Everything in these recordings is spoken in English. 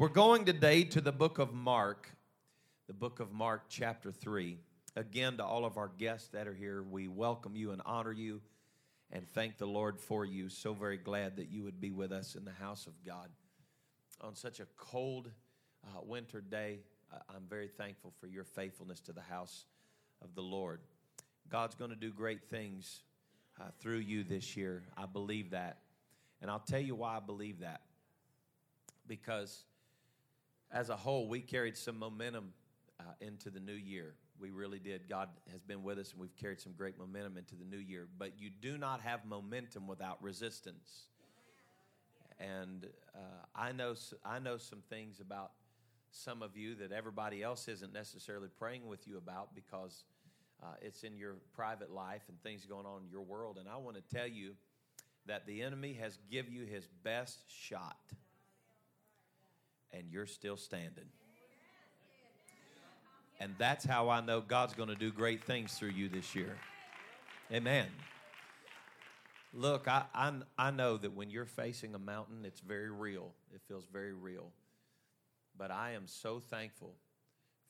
We're going today to the book of Mark, the book of Mark, chapter 3. Again, to all of our guests that are here, we welcome you and honor you and thank the Lord for you. So very glad that you would be with us in the house of God on such a cold uh, winter day. I'm very thankful for your faithfulness to the house of the Lord. God's going to do great things uh, through you this year. I believe that. And I'll tell you why I believe that. Because as a whole, we carried some momentum uh, into the new year. We really did. God has been with us, and we've carried some great momentum into the new year. But you do not have momentum without resistance. And uh, I know I know some things about some of you that everybody else isn't necessarily praying with you about because uh, it's in your private life and things going on in your world. And I want to tell you that the enemy has give you his best shot and you're still standing. And that's how I know God's going to do great things through you this year. Amen. Look, I, I, I know that when you're facing a mountain, it's very real. It feels very real. But I am so thankful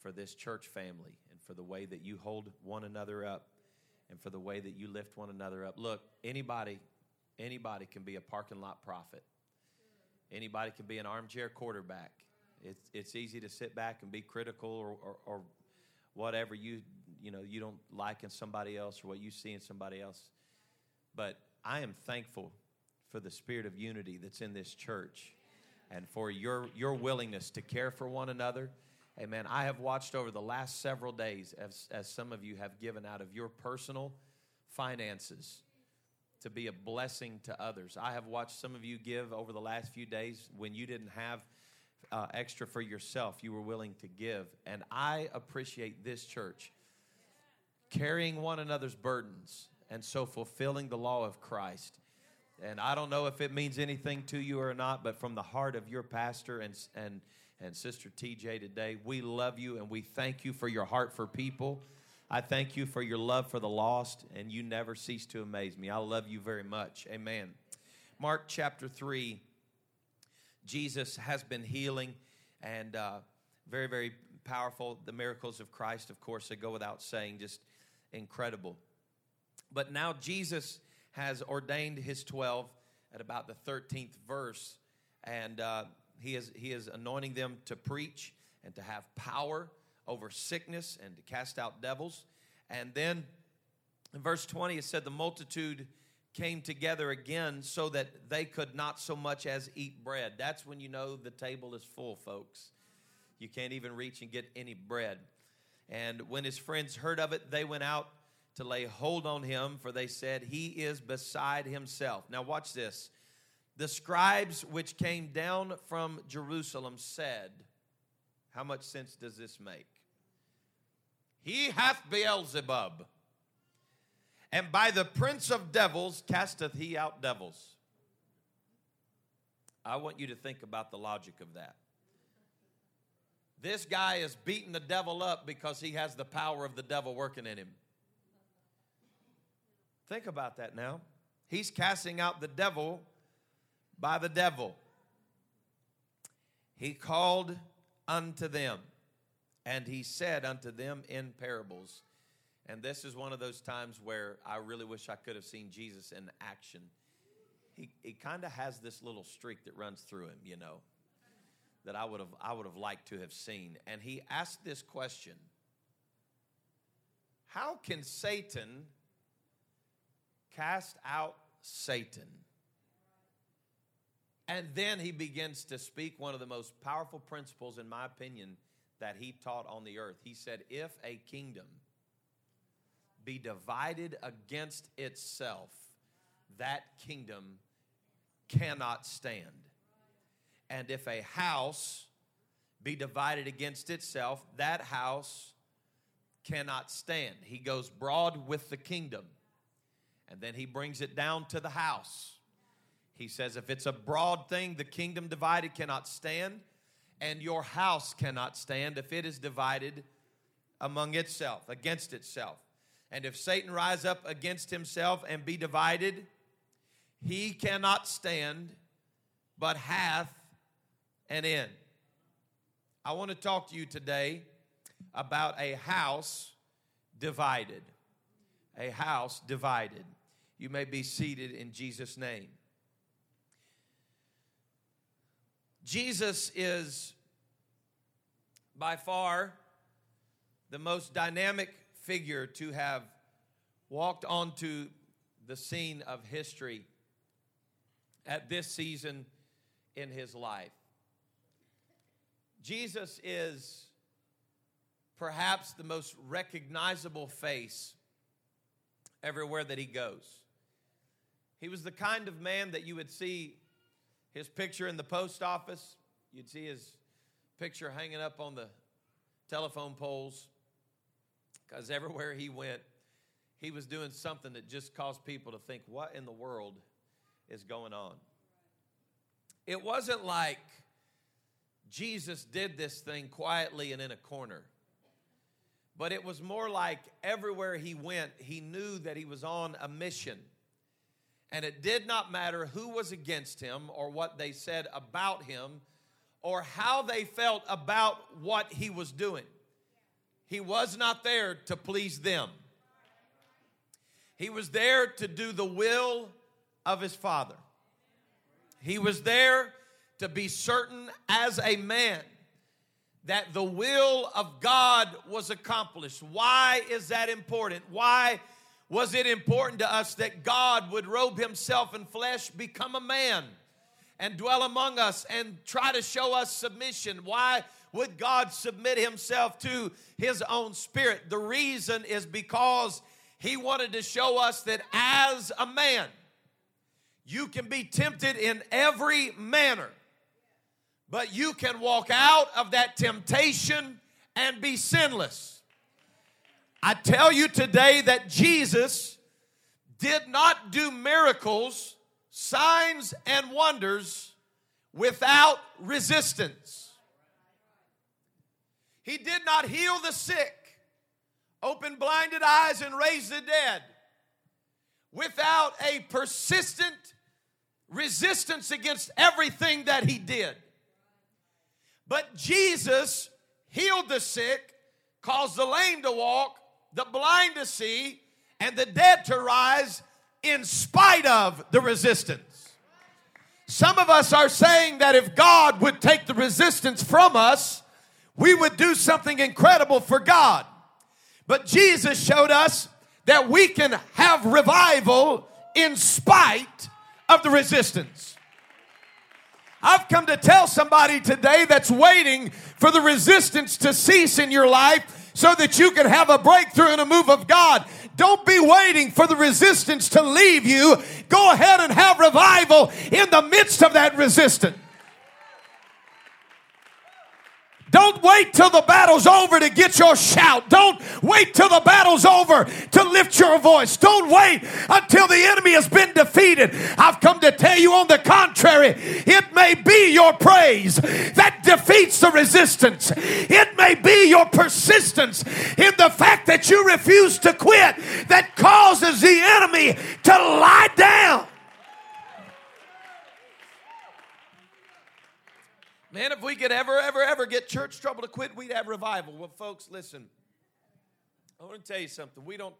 for this church family and for the way that you hold one another up and for the way that you lift one another up. Look, anybody anybody can be a parking lot prophet. Anybody can be an armchair quarterback. It's, it's easy to sit back and be critical or, or, or whatever you you know you don't like in somebody else or what you see in somebody else. But I am thankful for the spirit of unity that's in this church and for your your willingness to care for one another. Amen. I have watched over the last several days as, as some of you have given out of your personal finances to be a blessing to others. I have watched some of you give over the last few days when you didn't have uh, extra for yourself, you were willing to give. And I appreciate this church carrying one another's burdens and so fulfilling the law of Christ. And I don't know if it means anything to you or not, but from the heart of your pastor and, and, and Sister TJ today, we love you and we thank you for your heart for people. I thank you for your love for the lost, and you never cease to amaze me. I love you very much. Amen. Mark chapter 3, Jesus has been healing, and uh, very, very powerful. The miracles of Christ, of course, they go without saying, just incredible. But now Jesus has ordained his 12 at about the 13th verse, and uh, he, is, he is anointing them to preach and to have power over sickness and to cast out devils. And then in verse 20, it said, The multitude came together again so that they could not so much as eat bread. That's when you know the table is full, folks. You can't even reach and get any bread. And when his friends heard of it, they went out to lay hold on him, for they said, He is beside himself. Now, watch this. The scribes which came down from Jerusalem said, How much sense does this make? He hath Beelzebub. And by the prince of devils casteth he out devils. I want you to think about the logic of that. This guy is beating the devil up because he has the power of the devil working in him. Think about that now. He's casting out the devil by the devil. He called unto them. And he said unto them in parables. And this is one of those times where I really wish I could have seen Jesus in action. He, he kind of has this little streak that runs through him, you know, that I would have I would have liked to have seen. And he asked this question: How can Satan cast out Satan? And then he begins to speak one of the most powerful principles, in my opinion, that he taught on the earth. He said, If a kingdom be divided against itself, that kingdom cannot stand. And if a house be divided against itself, that house cannot stand. He goes broad with the kingdom, and then he brings it down to the house. He says, if it's a broad thing, the kingdom divided cannot stand and your house cannot stand if it is divided among itself, against itself. And if Satan rise up against himself and be divided, he cannot stand, but hath an end. I want to talk to you today about a house divided. A house divided. You may be seated in Jesus' name. Jesus is by far the most dynamic figure to have walked onto the scene of history at this season in his life. Jesus is perhaps the most recognizable face everywhere that he goes. He was the kind of man that you would see his picture in the post office, you'd see his picture hanging up on the telephone poles, because everywhere he went, he was doing something that just caused people to think, what in the world is going on? It wasn't like Jesus did this thing quietly and in a corner. But it was more like everywhere he went, he knew that he was on a mission. And it did not matter who was against him or what they said about him or how they felt about what he was doing. He was not there to please them, he was there to do the will of his Father. He was there to be certain as a man that the will of God was accomplished. Why is that important? Why was it important to us that God would robe himself in flesh, become a man, and dwell among us and try to show us submission? Why would God submit himself to his own spirit? The reason is because he wanted to show us that as a man, you can be tempted in every manner but you can walk out of that temptation and be sinless. I tell you today that Jesus did not do miracles, signs, and wonders without resistance. He did not heal the sick, open blinded eyes, and raise the dead without a persistent resistance against everything that he did. But Jesus healed the sick, caused the lame to walk, the blind to see, and the dead to rise in spite of the resistance. Some of us are saying that if God would take the resistance from us, we would do something incredible for God. But Jesus showed us that we can have revival in spite of the resistance. I've come to tell somebody today that's waiting for the resistance to cease in your life so that you can have a breakthrough and a move of God. Don't be waiting for the resistance to leave you. Go ahead and have revival in the midst of that resistance. Don't wait till the battle's over to get your shout. Don't wait till the battle's over to lift your voice. Don't wait until the enemy has been defeated. I've come to tell you on the contrary, it may be your praise that defeats the resistance. It may be your persistence in the fact that you refuse to quit that causes the enemy to lie down. Man, if we could ever, ever, ever get church trouble to quit, we'd have revival. Well, folks, listen. I want to tell you something. We don't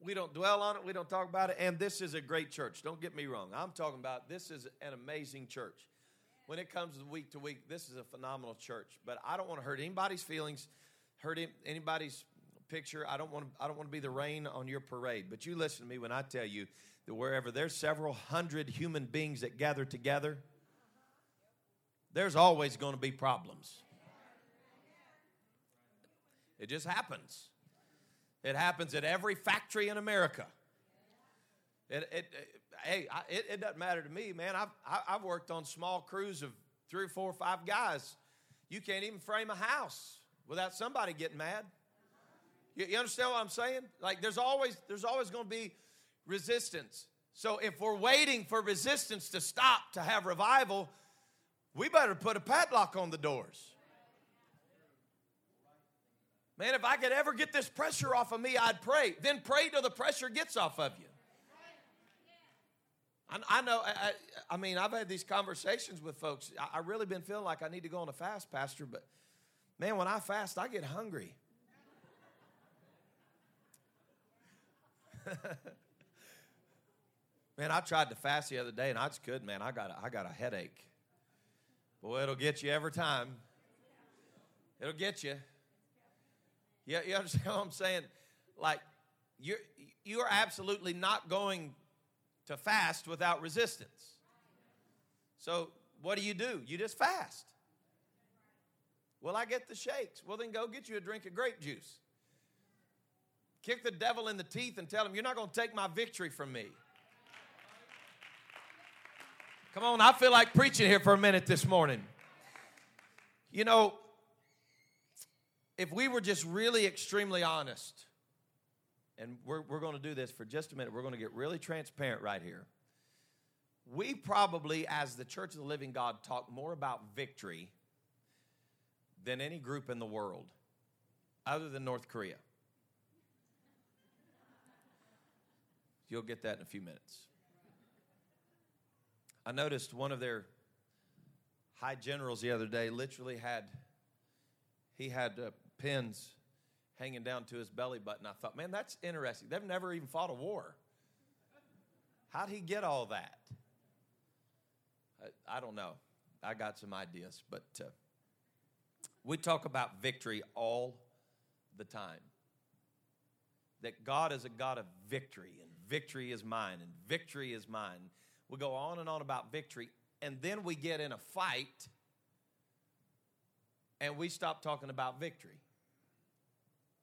we don't dwell on it, we don't talk about it, and this is a great church. Don't get me wrong. I'm talking about this is an amazing church. When it comes to week to week, this is a phenomenal church. But I don't want to hurt anybody's feelings, hurt anybody's picture. I don't want to, I don't want to be the rain on your parade. But you listen to me when I tell you that wherever there's several hundred human beings that gather together, there's always going to be problems. It just happens. It happens at every factory in America. It, it, it hey, I, it, it, doesn't matter to me, man. I've, I've worked on small crews of three or four or five guys. You can't even frame a house without somebody getting mad. You, you understand what I'm saying? Like there's always there's always going to be resistance. So if we're waiting for resistance to stop to have revival, we better put a padlock on the doors. Man, if I could ever get this pressure off of me, I'd pray. Then pray till the pressure gets off of you. I, I know, I, I, mean, I've had these conversations with folks. I, I really been feeling like I need to go on a fast, Pastor, but Man, when I fast, I get hungry. man, I tried to fast the other day and I just couldn't, man. I got a, I got a headache. Boy, it'll get you every time. It'll get you. You, you understand what I'm saying? Like, you're, you are absolutely not going to fast without resistance. So, what do you do? You just fast. Well, I get the shakes. Well, then go get you a drink of grape juice. Kick the devil in the teeth and tell him, You're not going to take my victory from me. Come on, I feel like preaching here for a minute this morning. You know, if we were just really extremely honest, and we're, we're going to do this for just a minute, we're going to get really transparent right here. We probably, as the Church of the Living God, talk more about victory than any group in the world, other than North Korea. You'll get that in a few minutes. I noticed one of their high generals the other day literally had he had uh, pins hanging down to his belly button. I thought, man, that's interesting. They've never even fought a war. How'd he get all that? I, I don't know. I got some ideas, but uh, we talk about victory all the time. That God is a God of victory, and victory is mine, and victory is mine. We go on and on about victory, and then we get in a fight, and we stop talking about victory.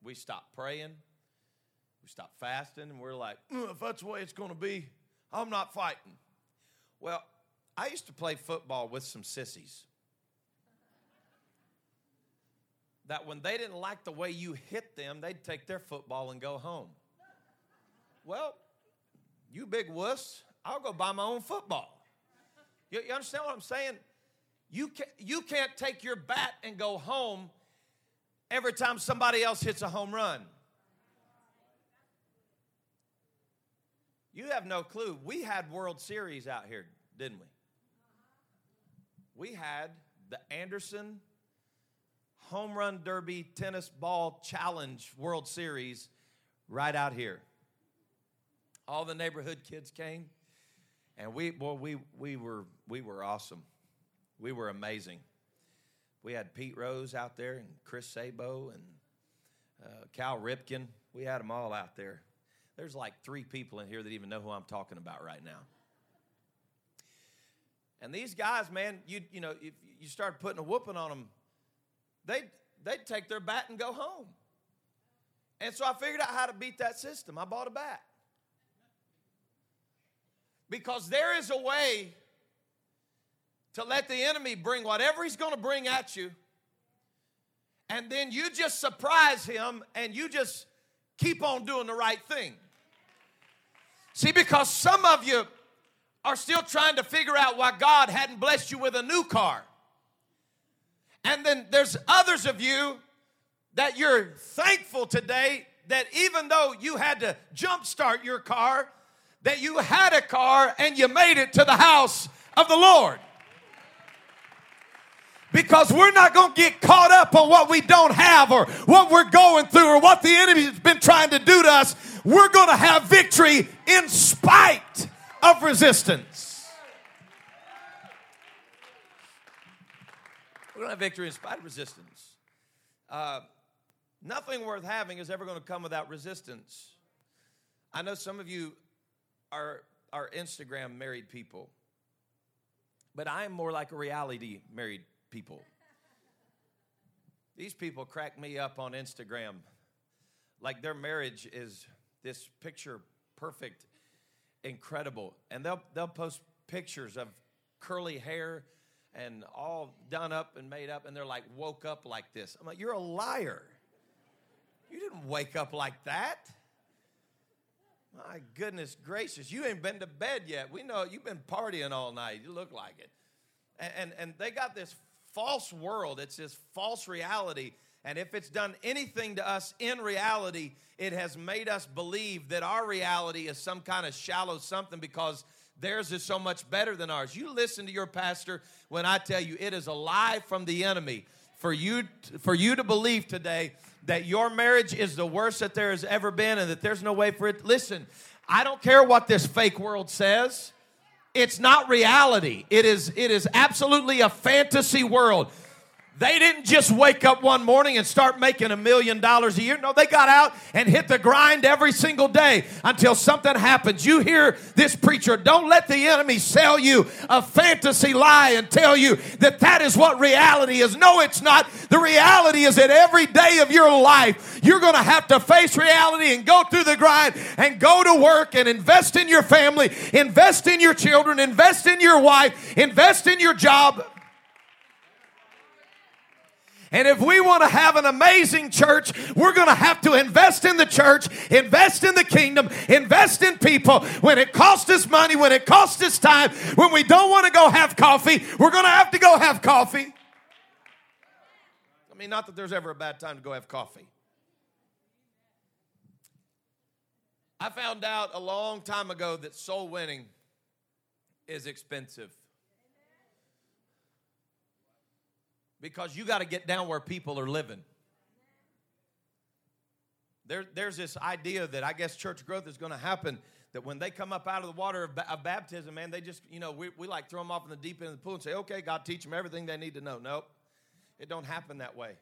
We stop praying, we stop fasting, and we're like, mm, if that's the way it's going to be, I'm not fighting. Well, I used to play football with some sissies. That when they didn't like the way you hit them, they'd take their football and go home. Well, you big wuss, I'll go buy my own football. You, you understand what I'm saying? You, can, you can't take your bat and go home every time somebody else hits a home run. You have no clue. We had World Series out here, didn't we? We had the Anderson Home Run Derby Tennis Ball Challenge World Series right out here. All the neighborhood kids came. And we, boy, we, we, were, we were awesome. We were amazing. We had Pete Rose out there and Chris Sabo and uh, Cal Ripken. We had them all out there. There's like three people in here that even know who I'm talking about right now. And these guys, man, you, you know, if you start putting a whooping on them, they'd, they'd take their bat and go home. And so I figured out how to beat that system. I bought a bat. Because there is a way to let the enemy bring whatever he's going to bring at you, and then you just surprise him and you just keep on doing the right thing. See, because some of you are still trying to figure out why God hadn't blessed you with a new car. And then there's others of you that you're thankful today that even though you had to jumpstart your car, that you had a car and you made it to the house of the Lord. Because we're not going to get caught up on what we don't have or what we're going through or what the enemy's been trying to do to us. We're going to have victory in spite of resistance. We're going to have victory in spite of resistance. Uh, nothing worth having is ever going to come without resistance. I know some of you are, are Instagram married people, but I am more like a reality married people. These people crack me up on Instagram like their marriage is this picture perfect, incredible. And they'll, they'll post pictures of curly hair and all done up and made up, and they're like, woke up like this. I'm like, you're a liar. You didn't wake up like that. My goodness gracious, you ain't been to bed yet. We know you've been partying all night. You look like it. And, and, and they got this false world, it's this false reality. And if it's done anything to us in reality, it has made us believe that our reality is some kind of shallow something because theirs is so much better than ours. You listen to your pastor when I tell you it is a lie from the enemy for you for you to believe today that your marriage is the worst that there has ever been and that there's no way for it. Listen, I don't care what this fake world says. It's not reality. It is it is absolutely a fantasy world. They didn't just wake up one morning and start making a million dollars a year. No, they got out and hit the grind every single day until something happens. You hear this preacher, don't let the enemy sell you a fantasy lie and tell you that that is what reality is. No, it's not. The reality is that every day of your life, you're going to have to face reality and go through the grind and go to work and invest in your family, invest in your children, invest in your wife, invest in your job. And if we want to have an amazing church, we're going to have to invest in the church, invest in the kingdom, invest in people. When it costs us money, when it costs us time, when we don't want to go have coffee, we're going to have to go have coffee. I mean, not that there's ever a bad time to go have coffee. I found out a long time ago that soul winning is expensive. Because you got to get down where people are living. There, there's this idea that I guess church growth is going to happen that when they come up out of the water of, of, baptism, man, they just, you know, we, we like throw them off in the deep end of the pool and say, okay, God, teach them everything they need to know. Nope, it don't happen that way.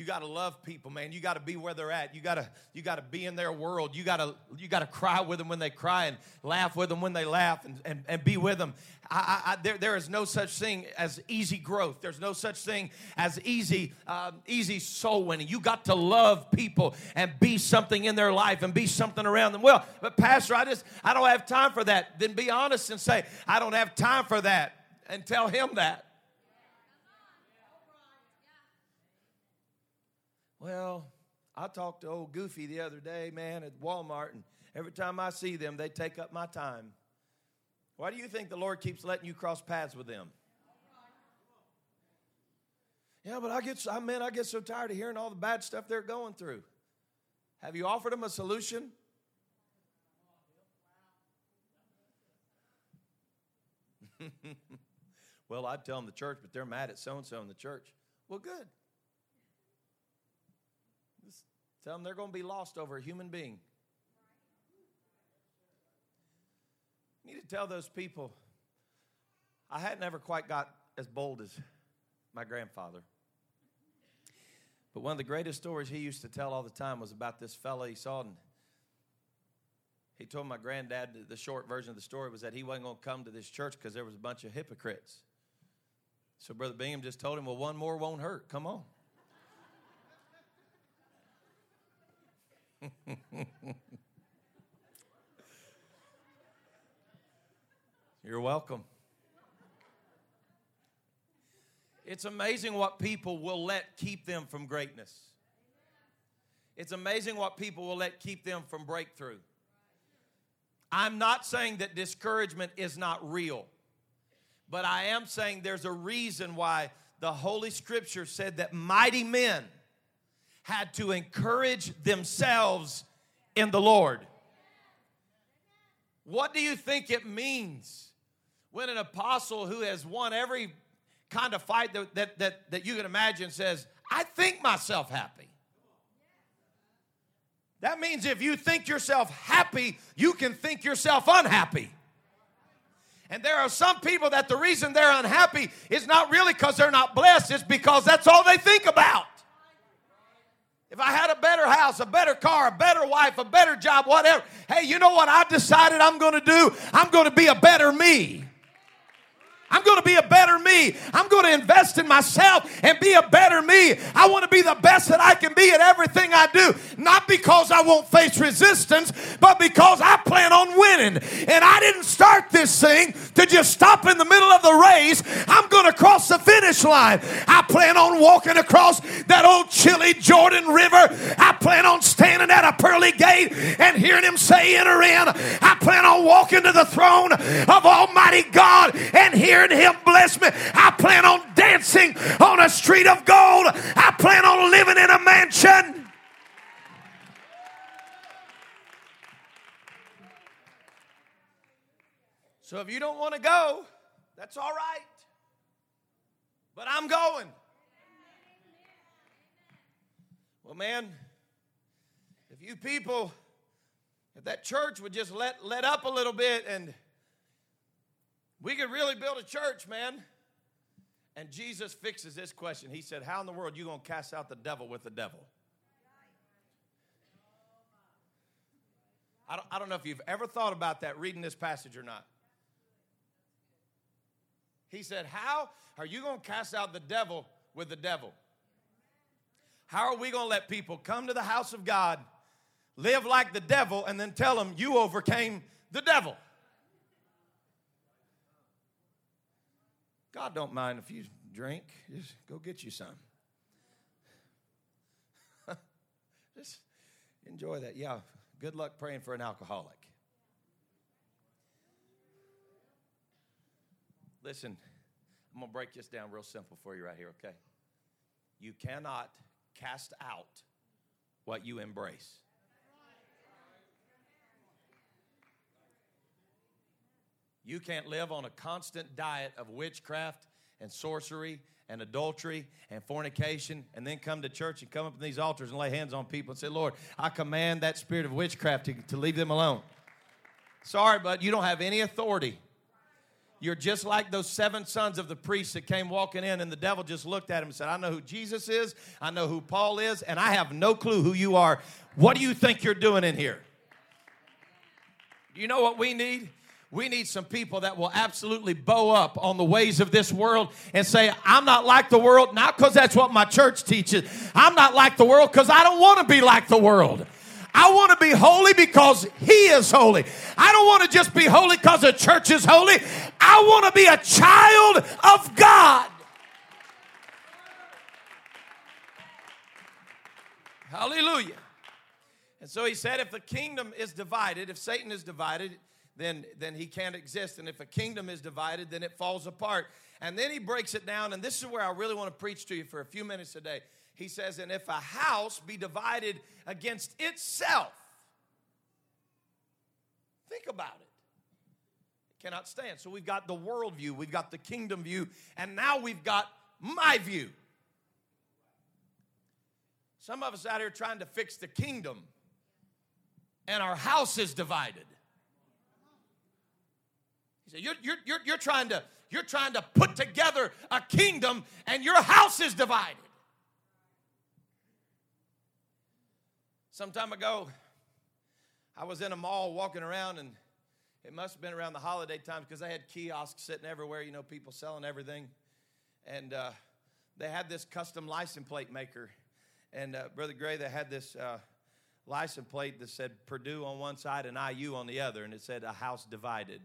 You got to love people, man. You got to be where they're at. You got to you got to be in their world. You got to you got to cry with them when they cry and laugh with them when they laugh and, and, and be with them. I, I, there, there is no such thing as easy growth. There's no such thing as easy um, easy soul winning. You got to love people and be something in their life and be something around them. Well, but pastor, I just I don't have time for that. Then be honest and say I don't have time for that and tell him that. Well, I talked to old Goofy the other day, man, at Walmart, and every time I see them, they take up my time. Why do you think the Lord keeps letting you cross paths with them? Yeah, but I get, I I get so tired of hearing all the bad stuff they're going through. Have you offered them a solution? well, I'd tell them the church, but they're mad at so and so in the church. Well, good. Tell them they're going to be lost over a human being. You need to tell those people, I hadn't ever quite got as bold as my grandfather. But one of the greatest stories he used to tell all the time was about this fella he saw. And he told my granddad the short version of the story was that he wasn't going to come to this church because there was a bunch of hypocrites. So Brother Bingham just told him, Well, one more won't hurt. Come on. You're welcome. It's amazing what people will let keep them from greatness. It's amazing what people will let keep them from breakthrough. I'm not saying that discouragement is not real, but I am saying there's a reason why the Holy Scripture said that mighty men had to encourage themselves in the Lord. What do you think it means when an apostle who has won every kind of fight that, that, that, that you can imagine says, I think myself happy? That means if you think yourself happy, you can think yourself unhappy. And there are some people that the reason they're unhappy is not really because they're not blessed, it's because that's all they think about. If I had a better house, a better car, a better wife, a better job, whatever. Hey, you know what I decided I'm going to do? I'm going to be a better me. I'm going to be a better me. I'm going to invest in myself and be a better me. I want to be the best that I can be at everything I do. Not because I won't face resistance, but because I plan on winning. And I didn't start this thing to just stop in the middle of the race. I'm going to cross the finish line. I plan on walking across that old chilly Jordan River. I plan on standing at a pearly gate and hearing him say, Enter in. I plan on walking to the throne of Almighty God and hearing him bless me. I plan on dancing on a street of gold. I plan on living in a mansion. So if you don't want to go, that's all right. But I'm going. Well, man, if you people, if that church would just let, let up a little bit and we could really build a church, man. And Jesus fixes this question. He said, How in the world are you going to cast out the devil with the devil? I don't, I don't know if you've ever thought about that reading this passage or not. He said, How are you going to cast out the devil with the devil? How are we going to let people come to the house of God, live like the devil, and then tell them you overcame the devil? God don't mind if you drink. Just go get you some. Just enjoy that. Yeah, good luck praying for an alcoholic. Listen, I'm going to break this down real simple for you right here, okay? You cannot cast out what you embrace. You can't live on a constant diet of witchcraft and sorcery and adultery and fornication and then come to church and come up in these altars and lay hands on people and say, Lord, I command that spirit of witchcraft to, to leave them alone. Sorry, but you don't have any authority. You're just like those seven sons of the priests that came walking in, and the devil just looked at him and said, I know who Jesus is, I know who Paul is, and I have no clue who you are. What do you think you're doing in here? Do you know what we need? We need some people that will absolutely bow up on the ways of this world and say, I'm not like the world, not because that's what my church teaches. I'm not like the world because I don't want to be like the world. I want to be holy because He is holy. I don't want to just be holy because the church is holy. I want to be a child of God. Hallelujah. And so he said, if the kingdom is divided, if Satan is divided, then, then he can't exist. And if a kingdom is divided, then it falls apart. And then he breaks it down, and this is where I really want to preach to you for a few minutes today. He says, And if a house be divided against itself, think about it. it cannot stand. So we've got the world view, we've got the kingdom view, and now we've got my view. Some of us out here trying to fix the kingdom, and our house is divided. He said, you're, you're, you're, you're, trying to, you're trying to put together a kingdom and your house is divided. Some time ago, I was in a mall walking around and it must have been around the holiday times because they had kiosks sitting everywhere, you know, people selling everything. And uh, they had this custom license plate maker. And uh, Brother Gray, they had this uh, license plate that said Purdue on one side and IU on the other, and it said a house divided.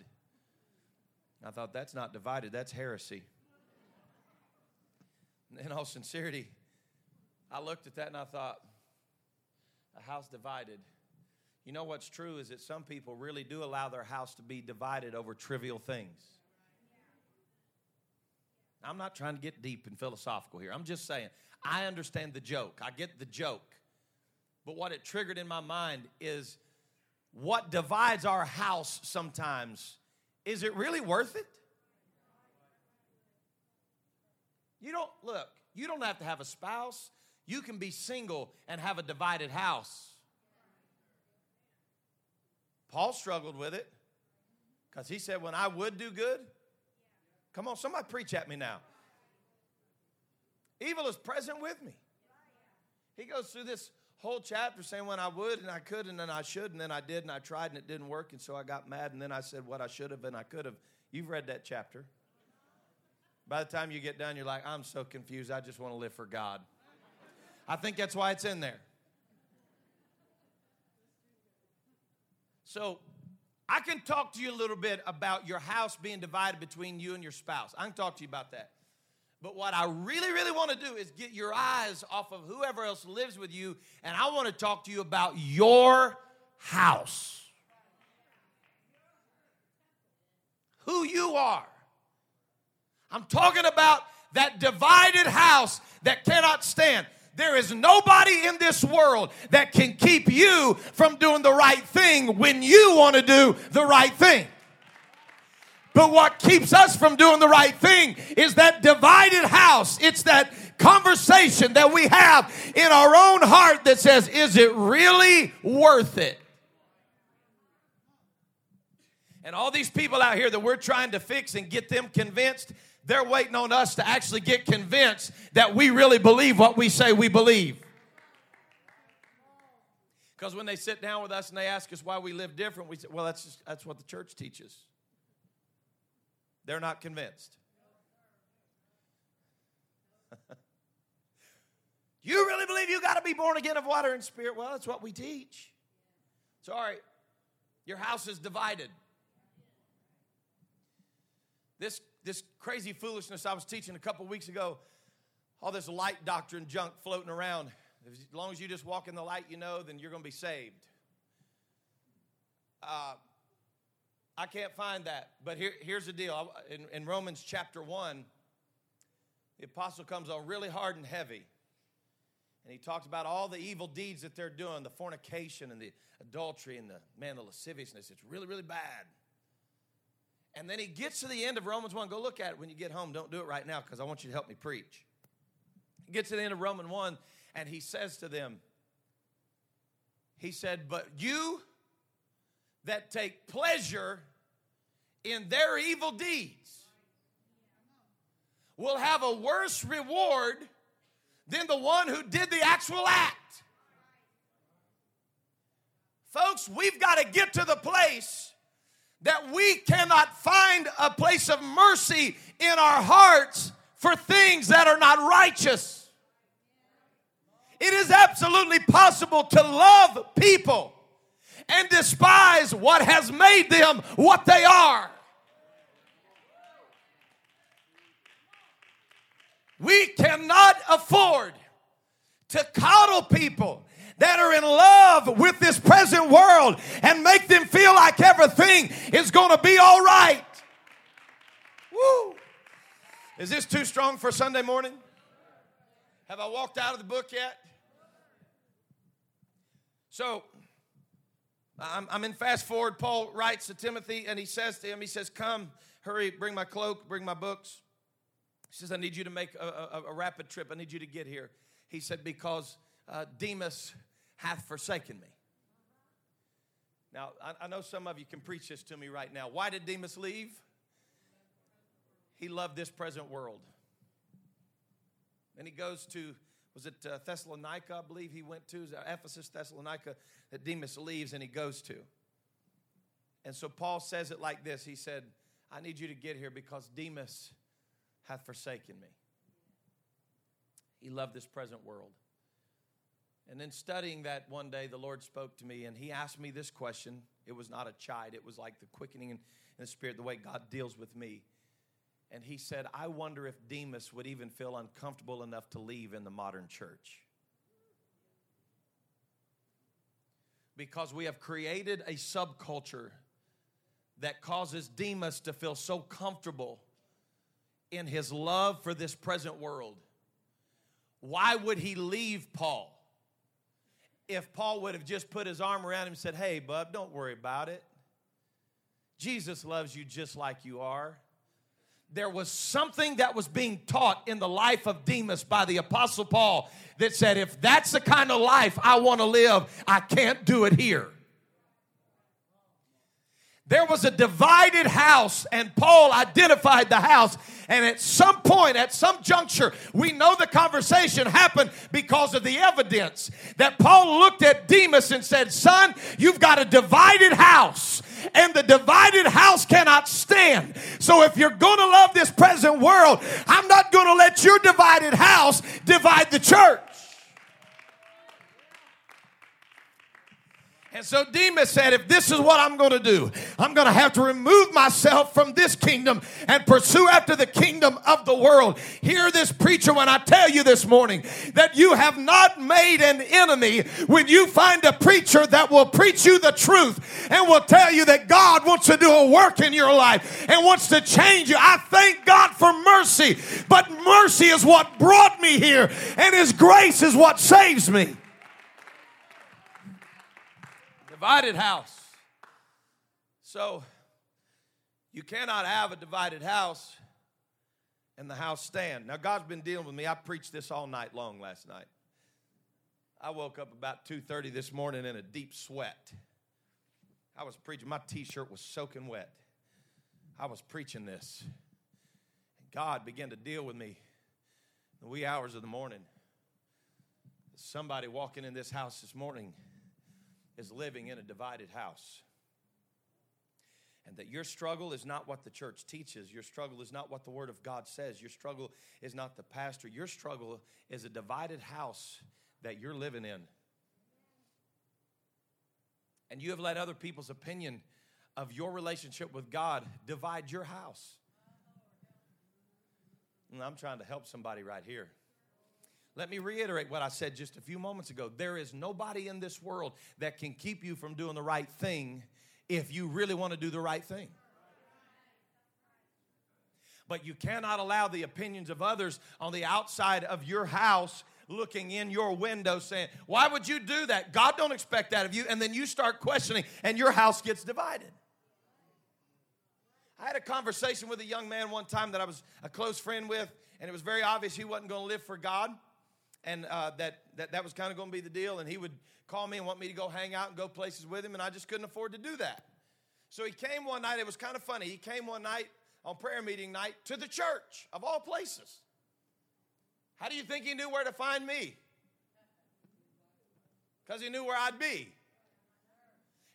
I thought, that's not divided, that's heresy. in all sincerity, I looked at that and I thought, a house divided. You know what's true is that some people really do allow their house to be divided over trivial things. I'm not trying to get deep and philosophical here. I'm just saying, I understand the joke. I get the joke. But what it triggered in my mind is what divides our house sometimes is it really worth it? You don't, look, you don't have to have a spouse. You can be single and have a divided house. Paul struggled with it because he said, When I would do good, come on, somebody preach at me now. Evil is present with me. He goes through this whole chapter saying when I would and I could and then I should and then I did and I tried and it didn't work and so I got mad and then I said what I should have and I could have. You've read that chapter. By the time you get done, you're like, I'm so confused. I just want to live for God. I think that's why it's in there. So I can talk to you a little bit about your house being divided between you and your spouse. I can talk to you about that. But what I really, really want to do is get your eyes off of whoever else lives with you, and I want to talk to you about your house. Who you are. I'm talking about that divided house that cannot stand. There is nobody in this world that can keep you from doing the right thing when you want to do the right thing. But what keeps us from doing the right thing is that divided house. It's that conversation that we have in our own heart that says, Is it really worth it? And all these people out here that we're trying to fix and get them convinced, they're waiting on us to actually get convinced that we really believe what we say we believe. Because when they sit down with us and they ask us why we live different, we say, well, that's, just, that's what the church teaches. They're not convinced. you really believe you got to be born again of water and spirit? Well, that's what we teach. Sorry, your house is divided. This, this crazy foolishness I was teaching a couple weeks ago, all this light doctrine junk floating around. As long as you just walk in the light, you know, then you're going to be saved. Uh, I can't find that. But here, here's the deal. In, in Romans chapter 1, the apostle comes on really hard and heavy. And he talks about all the evil deeds that they're doing the fornication and the adultery and the, man, the lasciviousness. It's really, really bad. And then he gets to the end of Romans 1. Go look at it when you get home. Don't do it right now because I want you to help me preach. He gets to the end of Romans 1 and he says to them, He said, But you that take pleasure in their evil deeds will have a worse reward than the one who did the actual act. Folks, we've got to get to the place that we cannot find a place of mercy in our hearts for things that are not righteous. It is absolutely possible to love people and despise what has made them what they are. We cannot afford to coddle people that are in love with this present world and make them feel like everything is going to be all right. Woo! Is this too strong for Sunday morning? Have I walked out of the book yet? So, I'm, I'm in fast forward. Paul writes to Timothy and he says to him, He says, Come, hurry, bring my cloak, bring my books. He says, I need you to make a, a, a rapid trip. I need you to get here. He said, Because uh, Demas hath forsaken me. Now, I, I know some of you can preach this to me right now. Why did Demas leave? He loved this present world. Then he goes to, was it uh, Thessalonica, I believe he went to, Ephesus, Thessalonica, that Demas leaves and he goes to. And so Paul says it like this He said, I need you to get here because Demas hath forsaken me. He loved this present world. And then studying that one day, the Lord spoke to me and He asked me this question. It was not a chide, it was like the quickening in the Spirit, the way God deals with me. And He said, I wonder if Demas would even feel uncomfortable enough to leave in the modern church. Because we have created a subculture that causes Demas to feel so comfortable in his love for this present world. Why would he leave Paul? if Paul would have just put his arm around him and said, Hey, bub, don't worry about it. Jesus loves you just like you are. There was something that was being taught in the life of Demas by the Apostle Paul that said, If that's the kind of life I want to live, I can't do it here. There was a divided house, and Paul identified the house. And at some point, at some juncture, we know the conversation happened because of the evidence that Paul looked at Demas and said, Son, you've got a divided house, and the divided house cannot stand. So if you're going to love this present world, I'm not going to let your divided house divide the church. And so Demas said, if this is what I'm going to do, I'm going to have to remove myself from this kingdom and pursue after the kingdom of the world. Hear this preacher when I tell you this morning that you have not made an enemy when you find a preacher that will preach you the truth and will tell you that God wants to do a work in your life and wants to change you. I thank God for mercy, but mercy is what brought me here, and His grace is what saves me. Divided house. So, you cannot have a divided house and the house stand. Now God's been dealing with me. I preached this all night long last night. I woke up about 2:30 this morning in a deep sweat. I was preaching. My t-shirt was soaking wet. I was preaching this. And God began to deal with me in the wee hours of the morning. Somebody walking in this house this morning is living in a divided house. And that your struggle is not what the church teaches. Your struggle is not what the Word of God says. Your struggle is not the pastor. Your struggle is a divided house that you're living in. And you have let other people's opinion of your relationship with God divide your house. And I'm trying to help somebody right here. Let me reiterate what I said just a few moments ago. There is nobody in this world that can keep you from doing the right thing if you really want to do the right thing. But you cannot allow the opinions of others on the outside of your house looking in your window saying, "Why would you do that? God don't expect that of you." And then you start questioning and your house gets divided. I had a conversation with a young man one time that I was a close friend with, and it was very obvious he wasn't going to live for God and uh, that, that that was kind of going to be the deal. And he would call me and want me to go hang out and go places with him, and I just couldn't afford to do that. So he came one night. It was kind of funny. He came one night on prayer meeting night to the church of all places. How do you think he knew where to find me? Because he knew where I'd be.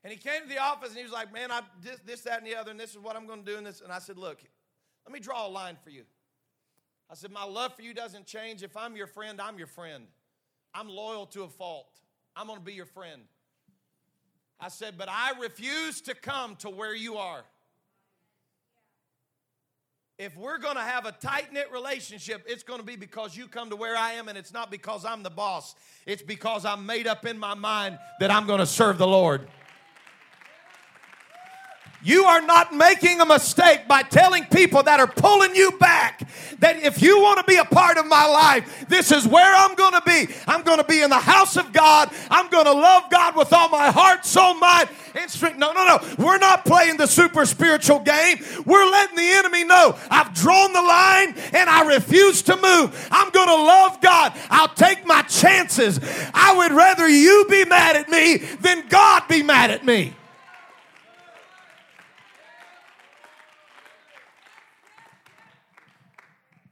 And he came to the office and he was like, Man, I this, this, that, and the other, and this is what I'm going to do. And, this. and I said, Look, let me draw a line for you. I said, My love for you doesn't change. If I'm your friend, I'm your friend. I'm loyal to a fault. I'm going to be your friend. I said, But I refuse to come to where you are. If we're going to have a tight knit relationship, it's going to be because you come to where I am, and it's not because I'm the boss. It's because I'm made up in my mind that I'm going to serve the Lord. You are not making a mistake by telling people that are pulling you back that if you want to be a part of my life, this is where I'm going to be. I'm going to be in the house of God. I'm going to love God with all my heart, soul, mind, and strength. No, no, no. We're not playing the super spiritual game. We're letting the enemy know I've drawn the line and I refuse to move. I'm going to love God. I'll take my chances. I would rather you be mad at me than God be mad at me.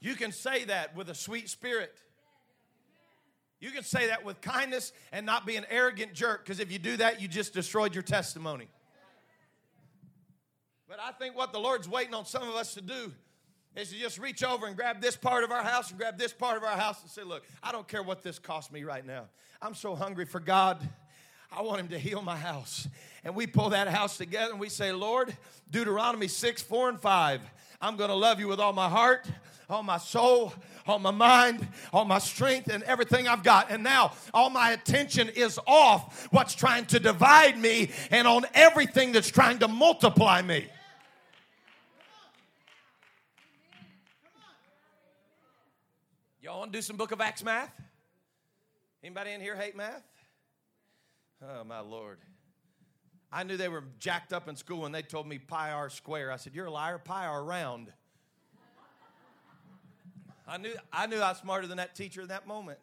You can say that with a sweet spirit. You can say that with kindness and not be an arrogant jerk because if you do that, you just destroyed your testimony. But I think what the Lord's waiting on some of us to do is to just reach over and grab this part of our house and grab this part of our house and say, Look, I don't care what this costs me right now. I'm so hungry for God. I want Him to heal my house. And we pull that house together and we say, Lord, Deuteronomy 6, 4, and 5, I'm going to love you with all my heart, all my soul, all my mind, all my strength, and everything I've got. And now all my attention is off what's trying to divide me and on everything that's trying to multiply me. Y'all want to do some Book of Acts math? Anybody in here hate math? Oh, my Lord. I knew they were jacked up in school when they told me pi r square. I said, You're a liar, pi r round. I knew, I knew I was smarter than that teacher in that moment.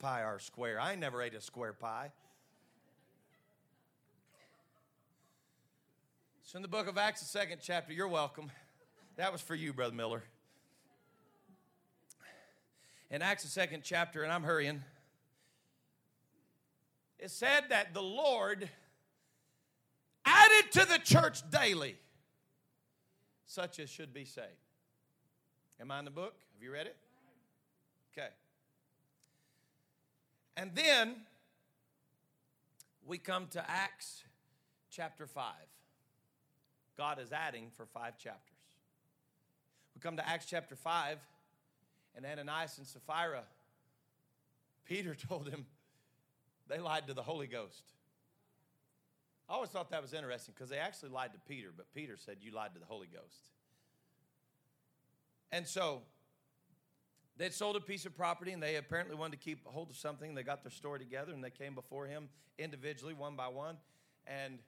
pi r square. I never ate a square pie. So in the book of Acts, the second chapter, you're welcome. That was for you, Brother Miller. In Acts, the second chapter, and I'm hurrying, it said that the Lord added to the church daily such as should be saved. Am I in the book? Have you read it? Okay. And then we come to Acts chapter 5. God is adding for five chapters. We come to Acts chapter 5, and Ananias and Sapphira, Peter told him they lied to the Holy Ghost. I always thought that was interesting because they actually lied to Peter, but Peter said, You lied to the Holy Ghost. And so they'd sold a piece of property and they apparently wanted to keep hold of something. They got their story together and they came before him individually, one by one. And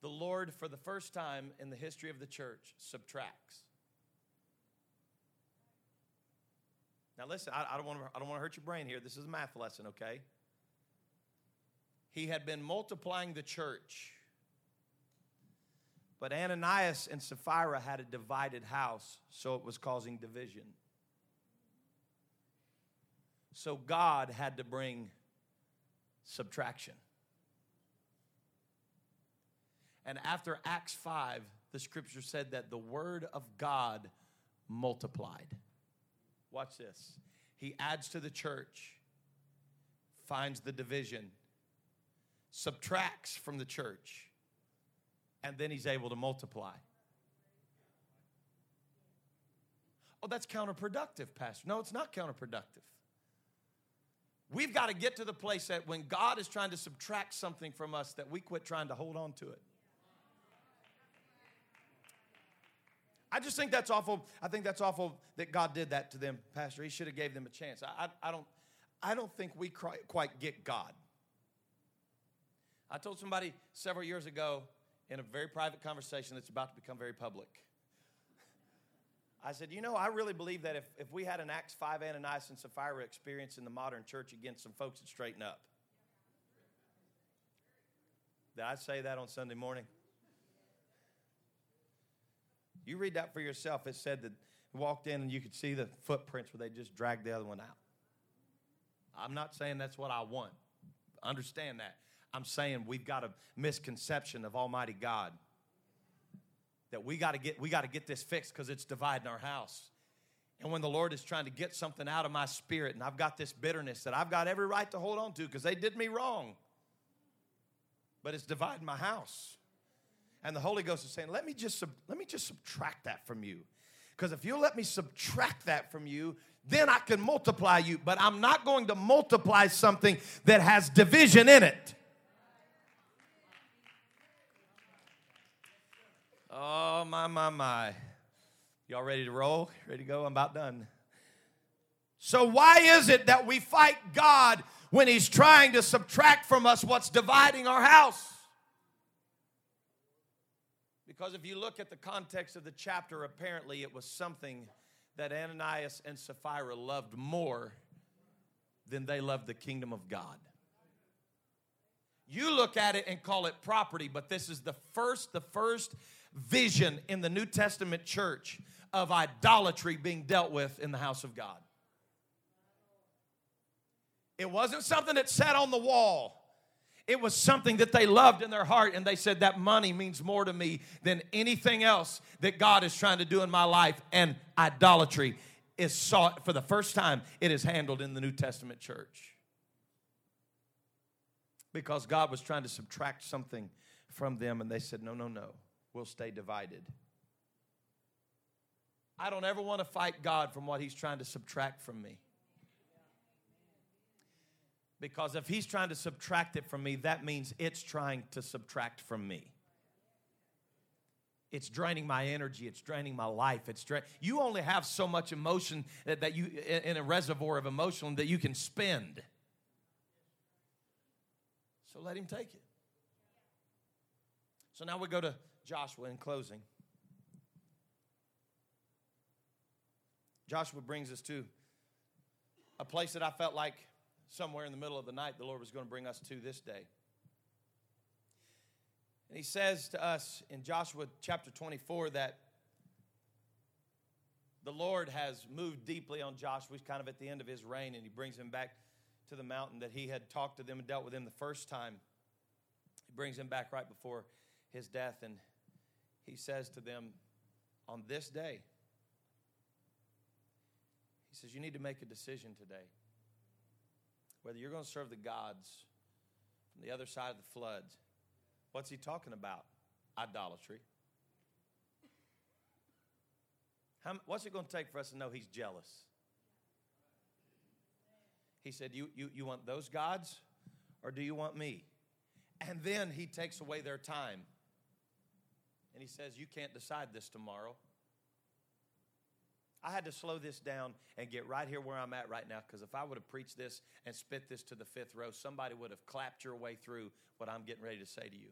the Lord, for the first time in the history of the church, subtracts. Now, listen, I, I don't want to hurt your brain here. This is a math lesson, okay? He had been multiplying the church but Ananias and Sapphira had a divided house, so it was causing division. So God had to bring subtraction. And after Acts 5, the scripture said that the word of God multiplied. Watch this. He adds to the church, finds the division, subtracts from the church, and then he's able to multiply. Oh, that's counterproductive, Pastor. No, it's not counterproductive. We've got to get to the place that when God is trying to subtract something from us, that we quit trying to hold on to it. I just think that's awful. I think that's awful that God did that to them, Pastor. He should have gave them a chance. I, I, I don't, I don't think we quite get God. I told somebody several years ago in a very private conversation that's about to become very public. I said, you know, I really believe that if, if we had an Acts 5 Ananias and Sapphira experience in the modern church against some folks that straighten up. Did I say that on Sunday morning? You read that for yourself. It said that walked in and you could see the footprints where they just dragged the other one out. I'm not saying that's what I want. Understand that. I'm saying we've got a misconception of Almighty God. That we got to get we got to get this fixed because it's dividing our house. And when the Lord is trying to get something out of my spirit, and I've got this bitterness that I've got every right to hold on to because they did me wrong, but it's dividing my house and the Holy Ghost is saying, "Let me just let me just subtract that from you." Because if you let me subtract that from you, then I can multiply you. But I'm not going to multiply something that has division in it. Oh, my, my, my. Y'all ready to roll? Ready to go? I'm about done. So, why is it that we fight God when He's trying to subtract from us what's dividing our house? Because if you look at the context of the chapter, apparently it was something that Ananias and Sapphira loved more than they loved the kingdom of God. You look at it and call it property, but this is the first, the first vision in the New Testament church of idolatry being dealt with in the house of God. It wasn't something that sat on the wall. It was something that they loved in their heart, and they said, That money means more to me than anything else that God is trying to do in my life. And idolatry is sought for the first time, it is handled in the New Testament church. Because God was trying to subtract something from them, and they said, No, no, no, we'll stay divided. I don't ever want to fight God from what He's trying to subtract from me. Because if he's trying to subtract it from me, that means it's trying to subtract from me. It's draining my energy. It's draining my life. It's dra- you only have so much emotion that, that you in a reservoir of emotion that you can spend. So let him take it. So now we go to Joshua in closing. Joshua brings us to a place that I felt like somewhere in the middle of the night, the Lord was going to bring us to this day. And he says to us in Joshua chapter 24 that the Lord has moved deeply on Joshua. He's kind of at the end of his reign, and he brings him back to the mountain that he had talked to them and dealt with him the first time. He brings him back right before his death, and he says to them, On this day, he says, You need to make a decision today whether you're going to serve the gods from the other side of the flood. What's he talking about? Idolatry. How, what's it going to take for us to know he's jealous? He said, you, you, you want those gods or do you want me? And then he takes away their time. And he says, You can't decide this tomorrow. I had to slow this down and get right here where I'm at right now because if I would have preached this and spit this to the fifth row, somebody would have clapped your way through what I'm getting ready to say to you.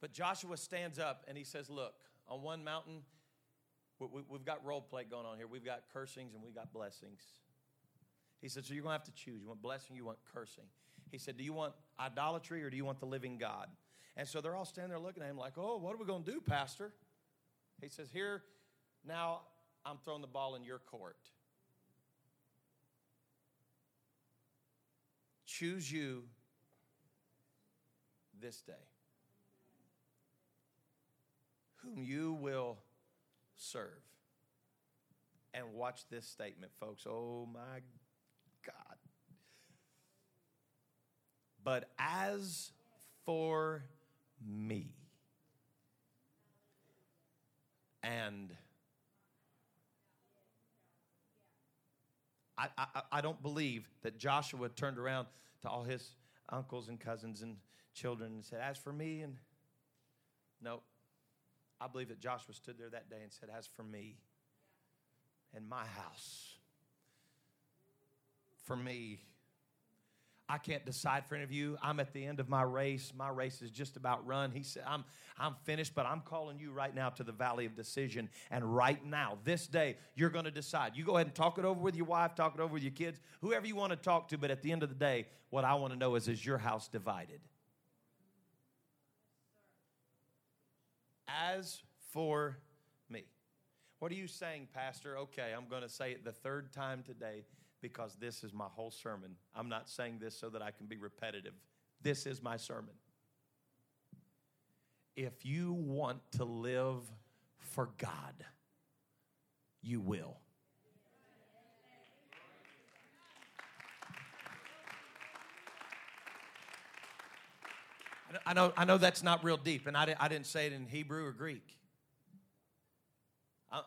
But Joshua stands up and he says, Look, on one mountain, we, have got role play going on here. We've got cursings and we've got blessings. He said, So you're going to have to choose. You want blessing, you want cursing. He said, Do you want idolatry or do you want the living God? And so they're all standing there looking at him like, Oh, what are we going to do, Pastor? He says, Here, now I'm throwing the ball in your court. Choose you this day whom you will serve. And watch this statement, folks. Oh my God. But as for me, and I, I, I, don't believe that Joshua turned around to all his uncles and cousins and children and said, As for me, and no, I believe that Joshua stood there that day and said, As for me and my house, for me, I can't decide for any of you. I'm at the end of my race. My race is just about run. He said, I'm, I'm finished, but I'm calling you right now to the valley of decision. And right now, this day, you're going to decide. You go ahead and talk it over with your wife, talk it over with your kids, whoever you want to talk to. But at the end of the day, what I want to know is, is your house divided? As for me. What are you saying, Pastor? Okay, I'm going to say it the third time today because this is my whole sermon. I'm not saying this so that I can be repetitive. This is my sermon. If you want to live for God, you will. I know, I know that's not real deep, and I, I didn't say it in Hebrew or Greek.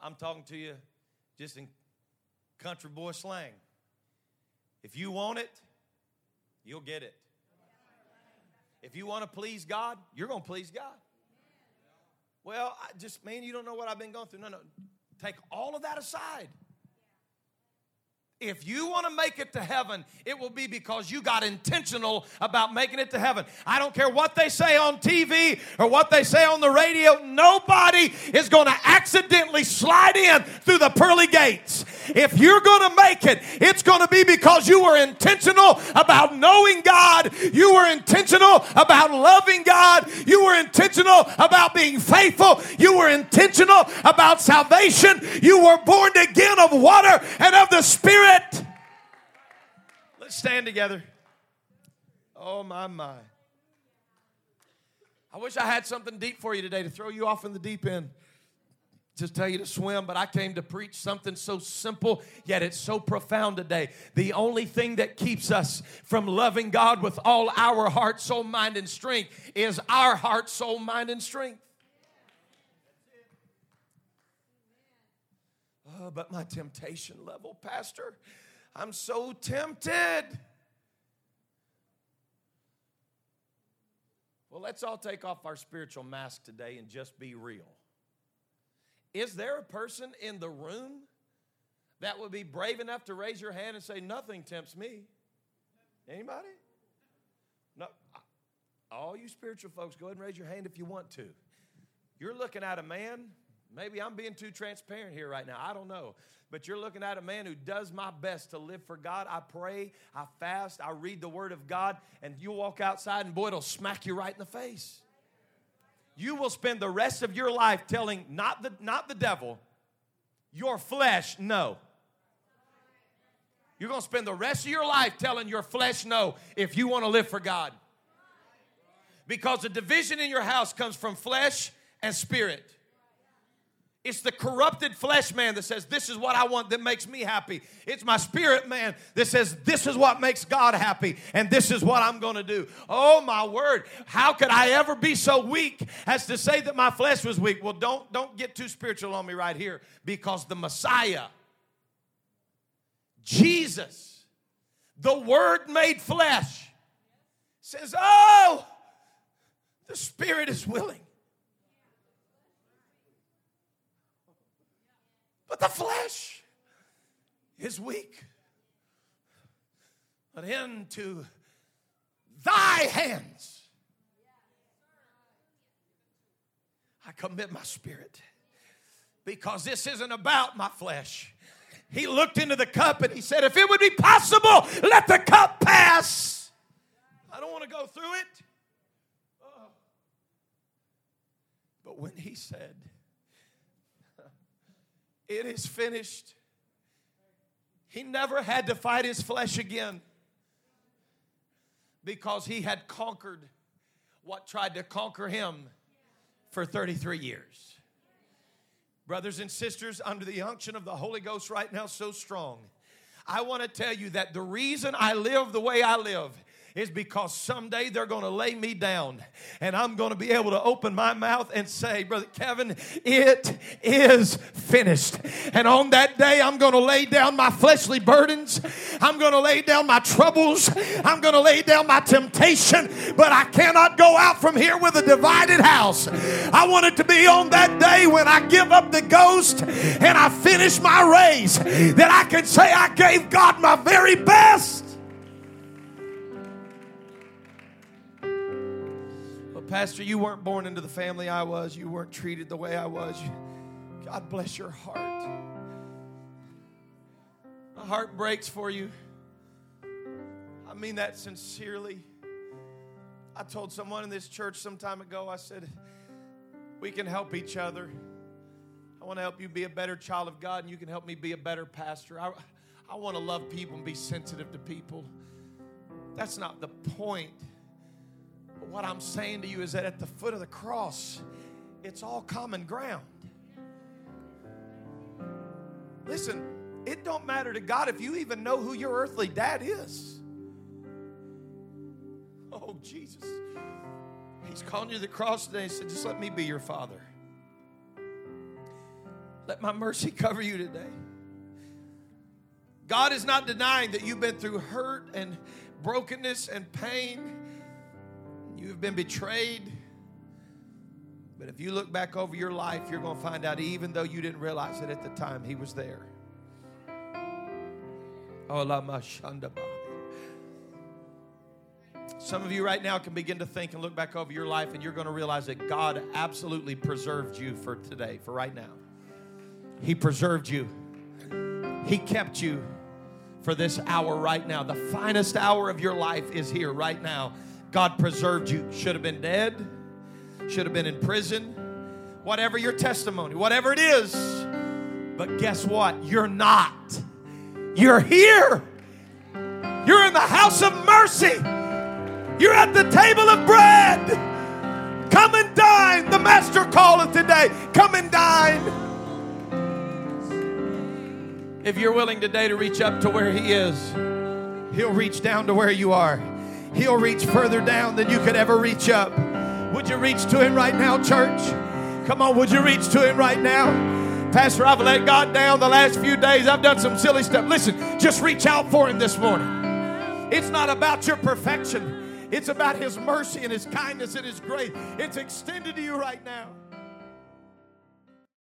I'm talking to you just in country boy slang. If you want it, you'll get it. If you want to please God, you're going to please God. Well, I just, man, you don't know what I've been going through. No, no. Take all of that aside. If you want to make it to heaven, it will be because you got intentional about making it to heaven. I don't care what they say on TV or what they say on the radio. Nobody is going to accidentally slide in through the pearly gates. If you're going to make it, it's going to be because you were intentional about knowing God. You were intentional about loving God. You were intentional about being faithful. You were intentional about salvation. You were born again of water and of the Spirit. Let's stand together. Oh, my, my. I wish I had something deep for you today to throw you off in the deep end. Just tell you to swim, but I came to preach something so simple, yet it's so profound today. The only thing that keeps us from loving God with all our heart, soul, mind, and strength is our heart, soul, mind, and strength. Oh, but my temptation level, Pastor, I'm so tempted. Well, let's all take off our spiritual mask today and just be real. Is there a person in the room that would be brave enough to raise your hand and say, Nothing tempts me? Anybody? No. All you spiritual folks, go ahead and raise your hand if you want to. You're looking at a man Maybe I'm being too transparent here right now. I don't know. But you're looking at a man who does my best to live for God. I pray, I fast, I read the Word of God, and you walk outside and boy, it'll smack you right in the face. You will spend the rest of your life telling not the, not the devil, your flesh, no. You're going to spend the rest of your life telling your flesh no if you want to live for God. Because the division in your house comes from flesh and spirit. It's the corrupted flesh man that says, This is what I want that makes me happy. It's my spirit man that says, This is what makes God happy, and this is what I'm going to do. Oh, my word. How could I ever be so weak as to say that my flesh was weak? Well, don't, don't get too spiritual on me right here because the Messiah, Jesus, the Word made flesh, says, Oh, the Spirit is willing But the flesh is weak. But into thy hands I commit my spirit because this isn't about my flesh. He looked into the cup and he said, If it would be possible, let the cup pass. I don't want to go through it. Oh. But when he said, It is finished, he never had to fight his flesh again because he had conquered what tried to conquer him for 33 years. Brothers and sisters, under the unction of the Holy Ghost right now, so strong, I want to tell you that the reason I live the way I live is because someday they're going to lay me down and I'm going to be able to open my mouth and say, Brother Kevin, it is finished. And on that day, I'm going to lay down my fleshly burdens. I'm going to lay down my troubles. I'm going to lay down my temptation. But I cannot go out from here with a divided house. I want it to be on that day when I give up the ghost and I finish my race that I can say I gave God my very best. Pastor, you weren't born into the family I was. You weren't treated the way I was. God bless your heart. My heart breaks for you. I mean that sincerely. I told someone in this church some time ago, I said, we can help each other. I want to help you be a better child of God, and you can help me be a better pastor. I, I want to love people and be sensitive to people. That's not the point what I'm saying to you is that at the foot of the cross, it's all common ground. Listen, it don't matter to God if you even know who your earthly dad is. Oh, Jesus. He's calling you to the cross today and said, just let me be your father. Let my mercy cover you today. God is not denying that you've been through hurt and brokenness and pain You've been betrayed. But if you look back over your life, you're going to find out, even though you didn't realize it at the time, He was there. Oh, Some of you right now can begin to think and look back over your life, and you're going to realize that God absolutely preserved you for today, for right now. He preserved you, He kept you for this hour right now. The finest hour of your life is here right now. God preserved you. Should have been dead, should have been in prison, whatever your testimony, whatever it is. But guess what? You're not. You're here. You're in the house of mercy. You're at the table of bread. Come and dine. The master calleth today. Come and dine. If you're willing today to reach up to where he is, he'll reach down to where you are. He'll reach further down than you could ever reach up. Would you reach to Him right now, church? Come on, would you reach to Him right now? Pastor, I've let God down the last few days. I've done some silly stuff. Listen, just reach out for Him this morning. It's not about your perfection, it's about His mercy and His kindness and His grace. It's extended to you right now.